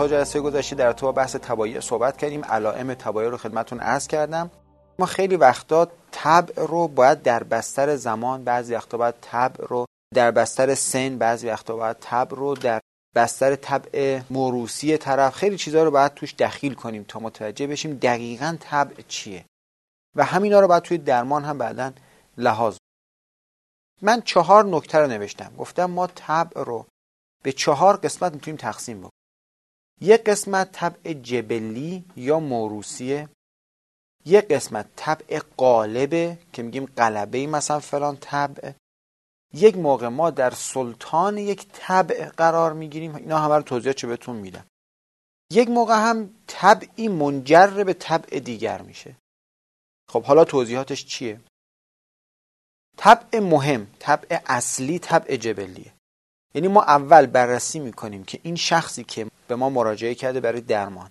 تا جلسه گذشته در تو بحث تبایی صحبت کردیم. علائم تبایی رو خدمتون عرض کردم. ما خیلی وقتا طبع رو باید در بستر زمان بعضی وقتا باید طبع رو در بستر سن بعضی وقتا باید طبع رو در بستر طبع موروسی طرف. خیلی چیزها رو باید توش دخیل کنیم تا متوجه بشیم دقیقا طبع چیه. و همینا رو باید توی درمان هم بعدا لحاظ من چهار نکته رو نوشتم. گفتم ما طبع رو به چهار قسمت می‌تونیم تقسیم بکنیم. یک قسمت طبع جبلی یا موروسیه یک قسمت طبع قالبه که میگیم قلبه مثلا فلان طبع. یک موقع ما در سلطان یک طبع قرار می‌گیریم. اینا همه رو توضیحات چه بهتون میدم. یک موقع هم طبعی منجر به طبع دیگر میشه. خب حالا توضیحاتش چیه؟ طبع مهم طبع اصلی طبع جبلیه. یعنی ما اول بررسی می‌کنیم که این شخصی که به ما مراجعه کرده برای درمان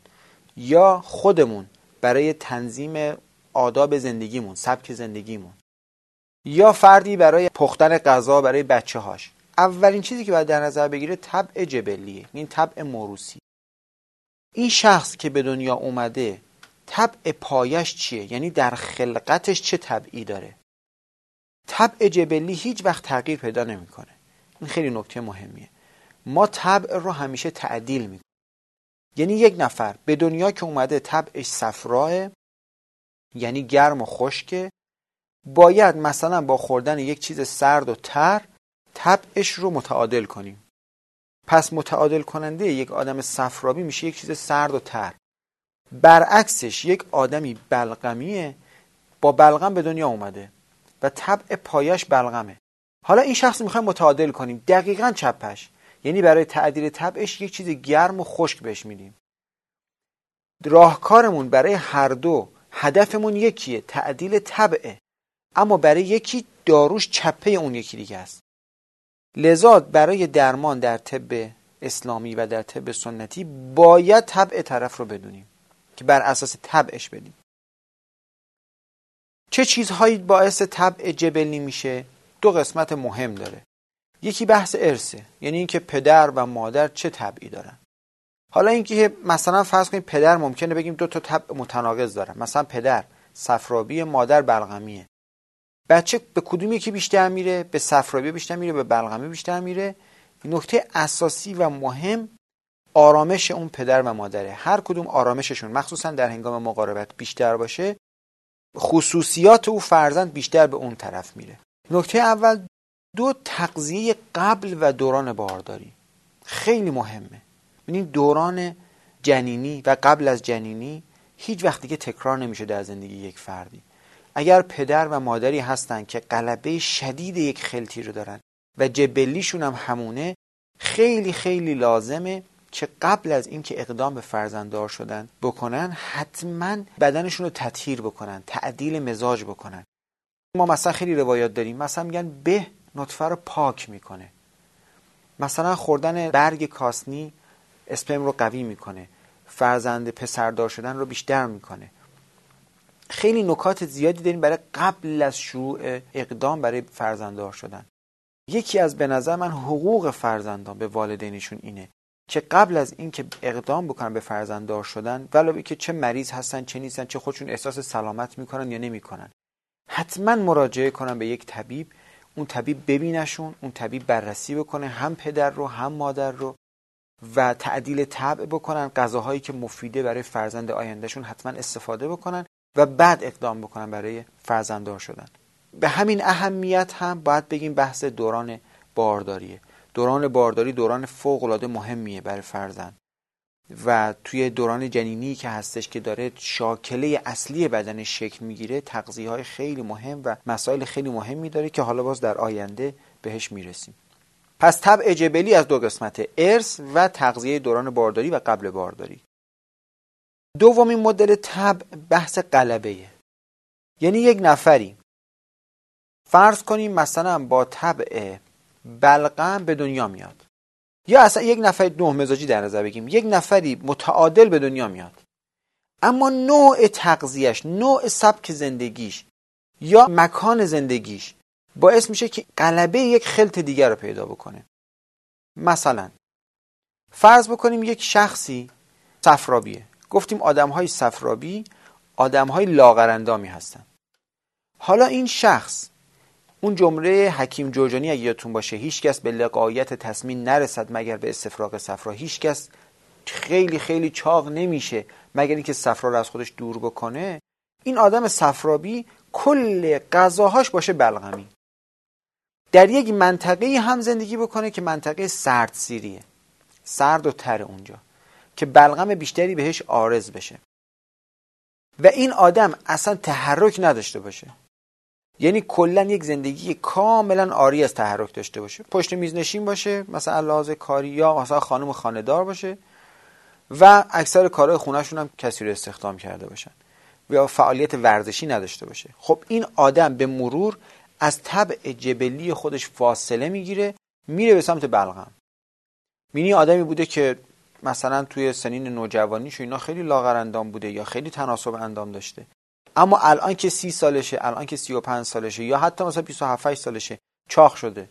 یا خودمون برای تنظیم آداب زندگیمون سبک زندگیمون یا فردی برای پختن غذا برای بچه هاش اولین چیزی که باید در نظر بگیره طبع جبلیه این طبع موروسی این شخص که به دنیا اومده طبع پایش چیه؟ یعنی در خلقتش چه طبعی داره؟ طبع جبلی هیچ وقت تغییر پیدا نمی‌کنه. این خیلی نکته مهمیه. ما طبع رو همیشه تعدیل می‌کنیم. یعنی یک نفر به دنیا که اومده طبعش صفراه یعنی گرم و خشکه باید مثلا با خوردن یک چیز سرد و تر طبعش رو متعادل کنیم. پس متعادل کننده یک آدم صفرابی میشه یک چیز سرد و تر. برعکسش یک آدمی بلغمیه با بلغم به دنیا اومده و طبع پایش بلغمه. حالا این شخص می‌خوایم متعادل کنیم. دقیقا چپش. یعنی برای تعدیل طبعش یک چیز گرم و خشک بهش میدیم. راهکارمون برای هر دو هدفمون یکیه تعدیل طبعه. اما برای یکی داروش چپه اون یکی دیگه است. لذا برای درمان در طب اسلامی و در طب سنتی باید طبع طرف رو بدونیم که بر اساس طبعش بدیم. چه چیزهایی باعث طبع جبلی میشه دو قسمت مهم داره. یکی بحث ارثه یعنی اینکه پدر و مادر چه طبعی دارن. حالا اینکه مثلا فرض کنید پدر ممکنه بگیم دو تا طبع متناقض دارن. مثلا پدر صفرابی مادر بلغمیه. بچه به کدوم یکی بیشتر میره؟ به صفرابی بیشتر میره به بلغمی بیشتر میره. نکته اساسی و مهم آرامش اون پدر و مادره. هر کدوم آرامششون مخصوصا در هنگام مقاربت بیشتر باشه. خصوصیات او فرزند بیشتر به اون طرف میره. نکته اول دو تقضیه قبل و دوران بارداری. خیلی مهمه. ببینید دوران جنینی و قبل از جنینی هیچ وقت دیگه تکرار نمیشه در زندگی یک فردی. اگر پدر و مادری هستن که قلبه شدید یک خلطی رو دارن و جبلیشون هم همونه خیلی خیلی لازمه که قبل از اینکه اقدام به فرزنددار شدن بکنن حتما بدنشون رو تطهیر بکنن تعدیل مزاج بکنن. ما مثلا خیلی روایات داریم مثلا میگن به نطفه رو پاک می‌کنه. مثلا خوردن برگ کاسنی اسپرم رو قوی می‌کنه. فرزند پسردار شدن رو بیشتر می‌کنه. خیلی نکات زیادی داریم برای قبل از شروع اقدام برای فرزنددار شدن. یکی از به نظر من حقوق فرزندان به والدینشون اینه که قبل از اینکه اقدام بکنن به فرزنددار شدن ولو که چه مریض هستن چه نیستن چه خودشون احساس سلامت می‌کنن یا نمی‌کنن. حتما مراجعه کنن به یک طبیب اون طبیب ببینشون اون طبیب بررسی بکنه هم پدر رو هم مادر رو و تعدیل طبع بکنن غذاهایی که مفیده برای فرزند آیندهشون حتما استفاده بکنن و بعد اقدام بکنن برای فرزنددار شدن. به همین اهمیت هم باید بگیم بحث دوران بارداریه. دوران بارداری دوران فوق مهمیه برای فرزند. و توی دوران جنینی که هستش که داره شاکله اصلی بدن شکل می‌گیره تغذیه های خیلی مهم و مسائل خیلی مهمی داره که حالا باز در آینده بهش می‌رسیم. پس طبع جبلی از دو قسمت ارث و تغذیه دوران بارداری و قبل بارداری. دومین مدل طبع بحث قلبه یعنی یک نفری. فرض کنیم مثلا با طبع بلغم به دنیا میاد. یا اصلا یک نفر نه مزاجی در نظر بگیم یک نفری متعادل به دنیا میاد. اما نوع تغذیهش نوع سبک زندگیش یا مکان زندگیش باعث میشه که قلبه یک خلط دیگر رو پیدا بکنه. مثلا فرض بکنیم یک شخصی صفرابیه. گفتیم آدم های صفرابی آدم های لاغرندامی هستن. حالا این شخص اون جمله حکیم جوجانی اگه یادتون باشه هیچکس به لقایت تصمیم نرسد مگر به استفراغ صفرا. هیچکس خیلی خیلی چاق نمیشه مگر اینکه صفرا رو از خودش دور بکنه. این آدم صفرابی کل غذاهاش باشه بلغمی. در یک منطقه هم زندگی بکنه که منطقه سرد سیریه. سرد و تر اونجا. که بلغم بیشتری بهش آرز بشه. و این آدم اصلا تحرک نداشته باشه. یعنی کلا یک زندگی کاملا آری از تحرک داشته باشه. پشت میز نشین باشه مثلا لحاظ کاری یا مثلا خانم خانهدار باشه و اکثر کارهای خونهشون هم کسی رو استخدام کرده باشن یا فعالیت ورزشی نداشته باشه. خب این آدم به مرور از طبع جبلی خودش فاصله می‌گیره میره به سمت بلغم. مینی آدمی بوده که مثلا توی سنین نوجوانیش اینا خیلی لاغر اندام بوده یا خیلی تناسب اندام داشته. اما الان که سی سالشه الان که سی و پنج سالشه یا حتی مثلا 27 سالشه چاق شده.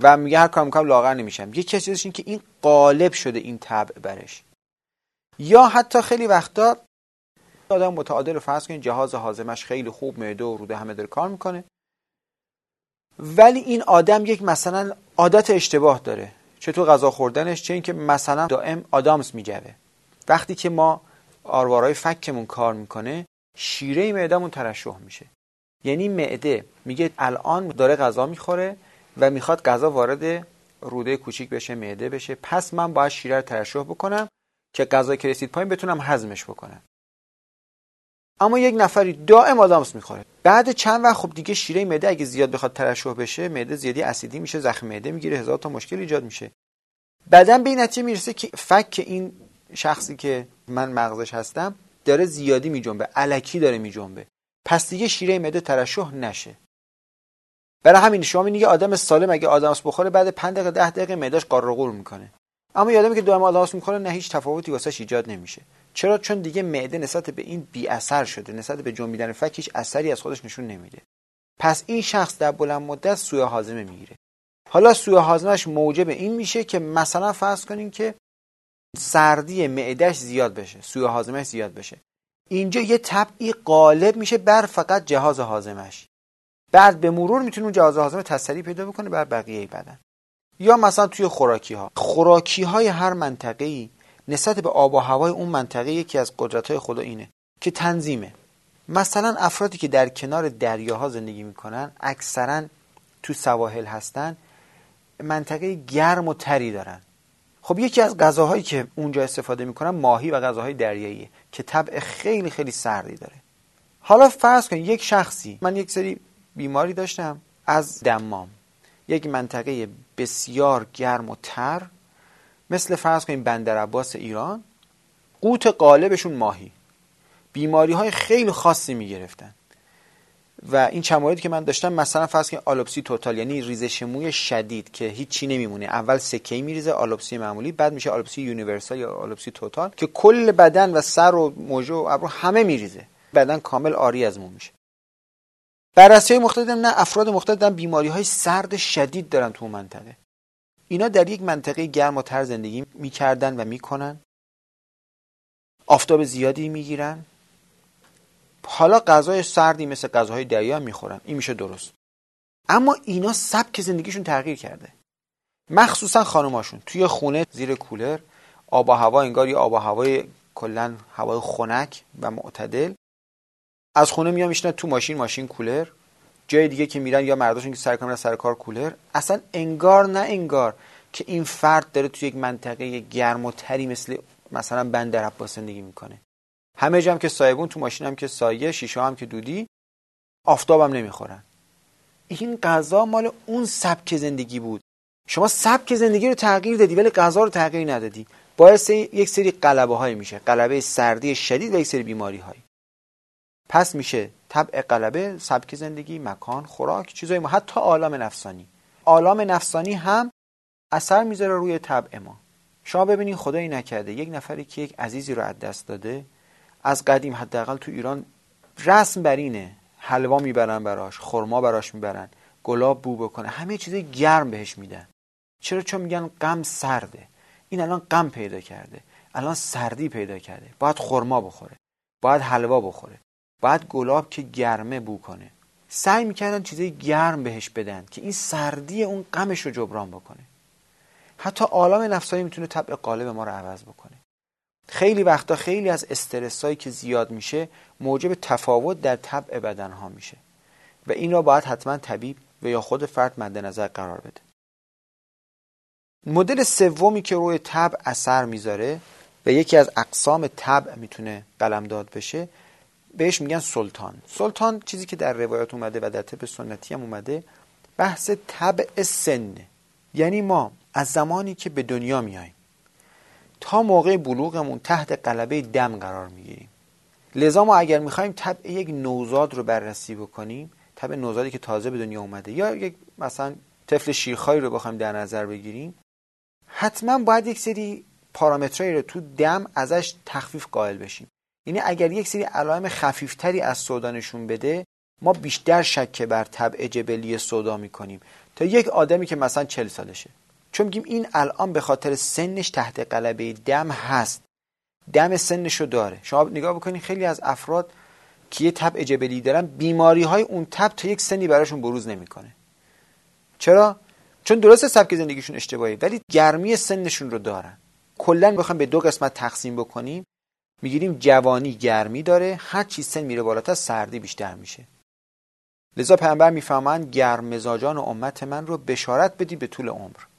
و میگه هر کار می‌کنم لاغر نمیشم. یه کسی این که این قالب شده این طبع برش. یا حتی خیلی وقتا آدم متعادل فرض کنید جهاز حازمش خیلی خوب معده و روده همه داره کار می‌کنه. ولی این آدم یک مثلا عادت اشتباه داره. تو غذا خوردنش چه اینکه مثلا دائم آدامس میجوه. وقتی که ما آروارای فکمون کار می‌کنه شیره معدهمون ترشح میشه. یعنی معده میگه الان داره غذا می‌خوره و می‌خواد غذا وارد روده کوچیک بشه معده بشه. پس من باید شیره رو ترشح بکنم که غذا که رسید پایین بتونم هضمش بکنم. اما یک نفری دائم آدامس می‌خوره. بعد چند وقت خب دیگه شیره معده اگه زیاد بخواد ترشح بشه معده زیادی اسیدی میشه زخم معده می‌گیره هزار تا مشکل ایجاد میشه. بعدا به این نتیجه می‌رسه که فک این شخصی که من مغزش هستم داره زیادی میجنبه علکی داره میجنبه. پس دیگه شیره معده ترشح نشه. برای همین شما میگه آدم سالم اگه آدامس بخوره بعد 5 دقیقه 10 دقیقه معدهش قارقور می‌کنه. اما یادم که دائم آدامس می‌کنه نه هیچ تفاوتی واسش ایجاد نمیشه. چرا؟ چون دیگه معده نسبت به این بی اثر شده. نسبت به جنبیدن فک هیچ اثری از خودش نشون نمیده. پس این شخص در بلند مدت سوء هاضمه می‌گیره. حالا سوء هاضمش موجب این میشه که مثلا فرض کنین که سردی معدهش زیاد بشه سوء هاضمش زیاد بشه. اینجا یه طبعی غالب میشه بر فقط جهاز هاضمش بعد به مرور می‌تونه اون جهاز هاضمه تسری پیدا بکنه بر بقیه بدن. یا مثلا توی خوراکی ها خوراکی های هر منطقه ای نسبت به آب و هوای اون منطقه یکی از قدرت های خدا اینه که تنظیمه. مثلا افرادی که در کنار دریاها زندگی می‌کنن اکثرا تو سواحل هستن منطقه گرم و تری دارن. خب یکی از غذاهایی که اونجا استفاده می‌کنن ماهی و غذاهای دریاییه که طبع خیلی خیلی سردی داره. حالا فرض کنید یک شخصی من یک سری بیماری داشتم از دمام. یک منطقه بسیار گرم و تر مثل فرض کنیم بندر عباس ایران قوت غالبشون ماهی. بیماری های خیلی خاصی می گرفتن و این چمایدی که من داشتم مثلا فرض کنیم آلوپسی total یعنی ریزش موی شدید که هیچی نمیمونه. اول سکه میریزه آلوپسی معمولی بعد میشه آلوپسی universal یا آلوپسی total که کل بدن و سر و مژه و ابرو همه میریزه. بدن کامل عاری از مو میشه. بررسی های مختلف نه افراد مختلف بیماری های سرد شدید دارن تو منطقه. اینا در یک منطقه گرم و تر زندگی می‌کردن و می‌کنن. آفتاب زیادی می‌گیرن. حالا غذای سردی مثل غذاهای دریا می‌خورن. این میشه درست. اما اینا سبک زندگیشون تغییر کرده. مخصوصا خانماشون توی خونه زیر کولر آب و هوا انگار یه آب و هوای کلا هوای خنک و معتدل. از خونه میام میشنن تو ماشین ماشین کولر. جای دیگه که میرن یا مرداشون که سر کار سر کار کولر. اصلا انگار نه انگار که این فرد داره تو یک منطقه گرم و تری مثل مثلا بندر عباس زندگی می‌کنه. همه جام که سایبون تو ماشین هم که سایه شیشه هم که دودی آفتابم نمی‌خورن. این غذا مال اون سبک زندگی بود. شما سبک زندگی رو تغییر دادی ولی غذا رو تغییر ندادی. باعث یک سری قلبه های میشه. قلبه سردی شدید و یک سری بیماری های پس میشه طبع قلبه سبک زندگی مکان خوراک چیزای ما. حتی عالم نفسانی. عالم نفسانی هم اثر می‌ذاره روی طبع ما. شما ببینید خدایی نکرده. یک نفری که یک عزیزی رو از دست داده از قدیم حداقل تو ایران رسم بر اینه. حلوا می‌برن براش خرما براش می‌برن گلاب بو بکنه همه چیز گرم بهش میدن. چرا؟ چون میگن غم سرده. این الان غم پیدا کرده. الان سردی پیدا کرده. باید خرما بخوره. باید حلوا بخوره. باید گلاب که گرمه بو کنه. سعی می‌کردن چیزای گرم بهش بدن که این سردی اون غمش رو جبران بکنه. حتی آلام نفسایی می‌تونه طبع قالب ما رو عوض بکنه. خیلی وقتا خیلی از استرسایی که زیاد میشه موجب تفاوت در طبع بدن ها میشه و این را باید حتما طبیب و یا خود فرد مد نظر قرار بده. مدل سومی که روی طبع اثر می‌ذاره و یکی از اقسام طبع می‌تونه قلمداد بشه بهش میگن سلطان. سلطان چیزی که در روایات اومده و در طب سنتی هم اومده بحث طبع سنه یعنی ما از زمانی که به دنیا میاییم تا موقع بلوغمون تحت قلبه دم قرار می‌گیریم. لذا ما اگر می‌خوایم طبع یک نوزاد رو بررسی بکنیم طبع نوزادی که تازه به دنیا اومده یا یک مثلا طفل شیرخایی رو بخوایم در نظر بگیریم حتما باید یک سری پارامترهایی رو تو دم ازش تخفیف قائل بشیم. یعنی اگر یک سری علائم خفیفتری از سودا نشون بده ما بیشتر شکه بر طبع جبلی سودا می‌کنیم. تا یک آدمی که مثلا چل سالشه. چون میگیم این الان به خاطر سنش تحت قلبه دم هست. دم سنش رو داره. شما نگاه بکنید خیلی از افراد که یه طبع جبلی دارن بیماری های اون تب تا یک سنی براشون بروز نمی‌کنه. چرا؟ چون درست سبک زندگیشون اشتباهی ولی گرمی سنشون رو دارن. کلا بخوام به دو قسمت تقسیم بکنیم. می‌گیریم جوانی گرمی داره هر چی سن میره بالاتر سردی بیشتر میشه. لذا پیامبر می‌فهمند گرم مزاجان و امت من رو بشارت بدی به طول عمر.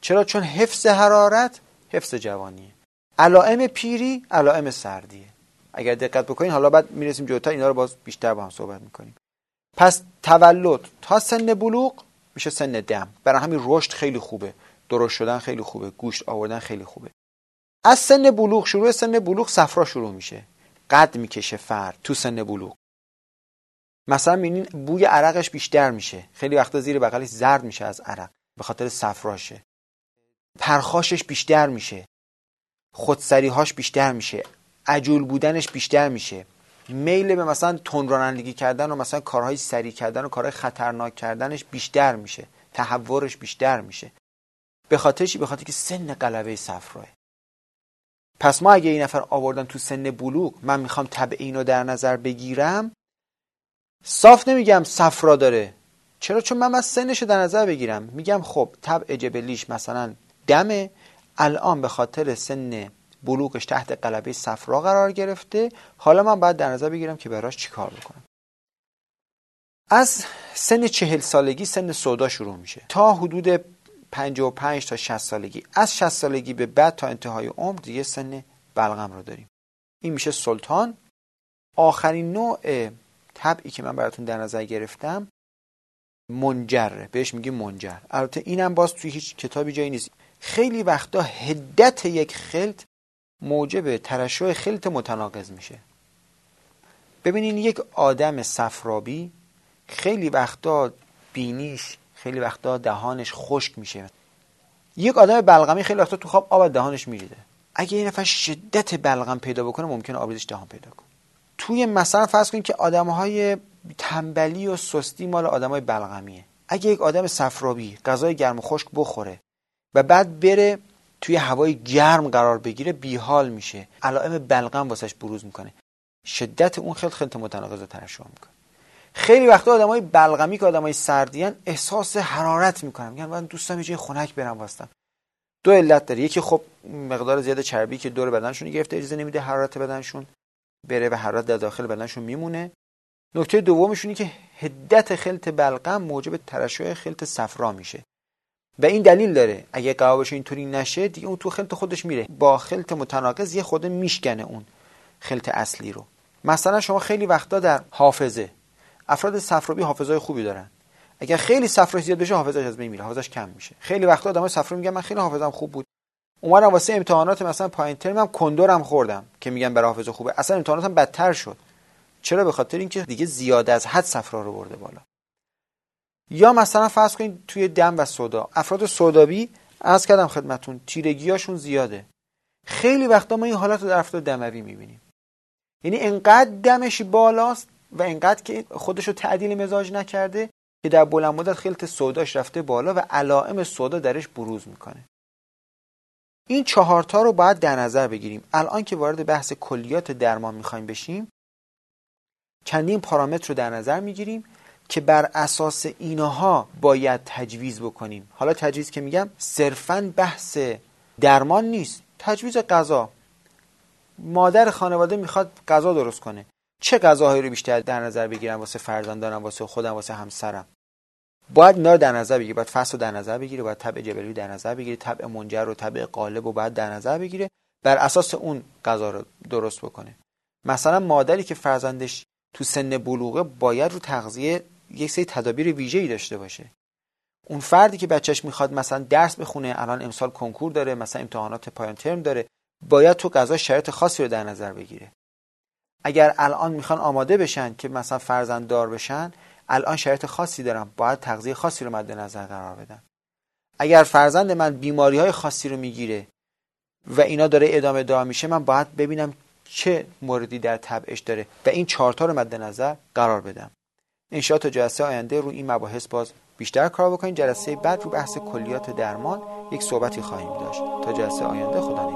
چرا؟ چون حفظ حرارت حفظ جوانیه. علائم پیری علائم سردیه. اگر دقت بکنین حالا بعد می‌رسیم جلوتر اینا رو باز بیشتر با هم صحبت می‌کنیم. پس تولد تا سن بلوغ میشه سن دم. برای همین رشد خیلی خوبه. درست شدن خیلی خوبه. گوشت آوردن خیلی خوبه. از سن بلوغ شروع سن بلوغ صفرا شروع میشه. قد می‌کشه فرد تو سن بلوغ. مثلا می‌بینین بوی عرقش بیشتر میشه. خیلی وقتا زیر بغلش زرد میشه از عرق. به خاطر صفراشه. پرخاشش بیشتر میشه. خودسریهاش بیشتر میشه. عجول بودنش بیشتر میشه. میل به مثلا تون رانندگی کردن و مثلا کارهای سریع کردن و کارهای خطرناک کردنش بیشتر میشه. تحورش بیشتر میشه. به خاطرش به خاطر که سن قلبه صفراه. پس ما اگه این نفر آوردن تو سن بلوغ من می‌خوام طبع اینو در نظر بگیرم صاف نمیگم صفرا داره. چرا؟ چون من از سنش در نظر بگیرم. میگم خب طبع جبلیش مثلا دمه الان به خاطر سن بلوغش تحت قلبه صفرا قرار گرفته. حالا من باید در نظر بگیرم که براش چیکار بکنم. از سن چهل سالگی سن سودا شروع میشه. تا حدود 55 تا 60 سالگی. از 60 سالگی به بعد تا انتهای عمر دیگه سن بلغم رو داریم. این میشه سلطان. آخرین نوع طبعی که من براتون در نظر گرفتم منجره بهش میگیم منجر. البته اینم باز توی هیچ کتابی جایی نیست. خیلی وقتا هدت یک خلط موجب ترشح خلط متناقض میشه. ببینین یک آدم صفرابی خیلی وقتا بینیش خیلی وقتا دهانش خشک میشه. یک آدم بلغمی خیلی وقتا تو خواب آب دهانش میریده اگه این نفر شدت بلغم پیدا بکنه ممکنه آبریزش دهان پیدا کنه. توی مثلا فرض کنید که آدم های تنبلی و سستی مال آدم های بلغمیه. اگه یک آدم صفرابی غذای گرم و خشک بخوره و بعد بره توی هوای گرم قرار بگیره بیحال میشه. علائم بلغم واسش بروز می‌کنه. شدت اون خیلی خیلی متناقض و ترشح می‌کنه. خیلی وقتا آدمای بلغمی که آدمای سردیان احساس حرارت می‌کنن. میگن من دوستم یه خنک برم واسطم. دو علت داره. یکی خب مقدار زیاد چربی که دور بدنشون گرفته اجازه نمیده حرارت بدنشون بره و حرارت در داخل بدنشون میمونه. نکته دومشونی که هدت خلط بلغم موجب ترشح خلط صفرا میشه. و این دلیل داره. اگه قوابش اینطوری نشه دیگه اون تو خلط خودش میره. با خلط متناقض یه خود میشکنه اون خلط اصلی رو. مثلا شما خیلی وقتا در حافظه افراد صفرابی حافظه خوبی دارن. اگر خیلی صفرا زیاد بشه حافظش از بین میره حافظش کم میشه. خیلی وقتا آدمای صفرا میگن من خیلی حافظم خوب بود. اومدم واسه امتحانات مثلا پایین ترمم کندورم خوردم که میگن برای حافظه خوبه. اصلا امتحاناتم بدتر شد. چرا؟ به خاطر اینکه دیگه زیاد از حد صفرا رو برده بالا. یا مثلا فرض کنید توی دم و صدا افراد صدابی از کردم خدمتون تیرگیاشون زیاده. خیلی وقتا ما این حالت رو در افراد دموی می‌بینیم. یعنی انقدر دمش بالاست و انقدر که خودش رو تعدیل مزاج نکرده که در بلند مدت خلط سوداش رفته بالا و علائم سودا درش بروز می‌کنه. این چهارتا رو باید در نظر بگیریم. الان که وارد بحث کلیات درمان می‌خوایم بشیم چندین پارامتر رو در نظر می‌گیریم. که بر اساس اینها باید تجویز بکنیم. حالا تجویز که میگم صرفا بحث درمان نیست. تجویز غذا. مادر خانواده می‌خواد غذا درست کنه. چه غذاهایی رو بیشتر در نظر بگیرم واسه فرزندانم واسه خودم واسه همسرم؟ باید اینا رو در نظر بگیره باید فصل رو در نظر بگیره باید طبع جبلی در نظر بگیره طبع منجر رو طبع قالب رو باید در نظر بگیره بر اساس اون غذا رو درست بکنه. مثلا مادری که فرزندش تو سن بلوغه باید رو تغذیه یک سری تدابیر ویژه‌ای داشته باشه. اون فردی که بچهش می‌خواد مثلا درس بخونه الان امسال کنکور داره مثلا امتحانات پایان ترم داره باید تو غذا شرط خاصی رو در نظر بگیره. اگر الان می‌خوان آماده بشن که مثلا فرزند دار بشن الان شرط خاصی دارم باید تغذیه خاصی رو مد نظر قرار بدم اگر فرزند من بیماری های خاصی رو می‌گیره و اینا داره ادامه دار میشه من باید ببینم چه موردی در طبعش داره و این چهارتا رو مد نظر قرار بدم. انشاء تا جلسه آینده رو این مباحث باز بیشتر کار بکنیم جلسه بعد رو بحث کلیات درمان یک صحبتی خواهیم داشت. تا جلسه آینده خدا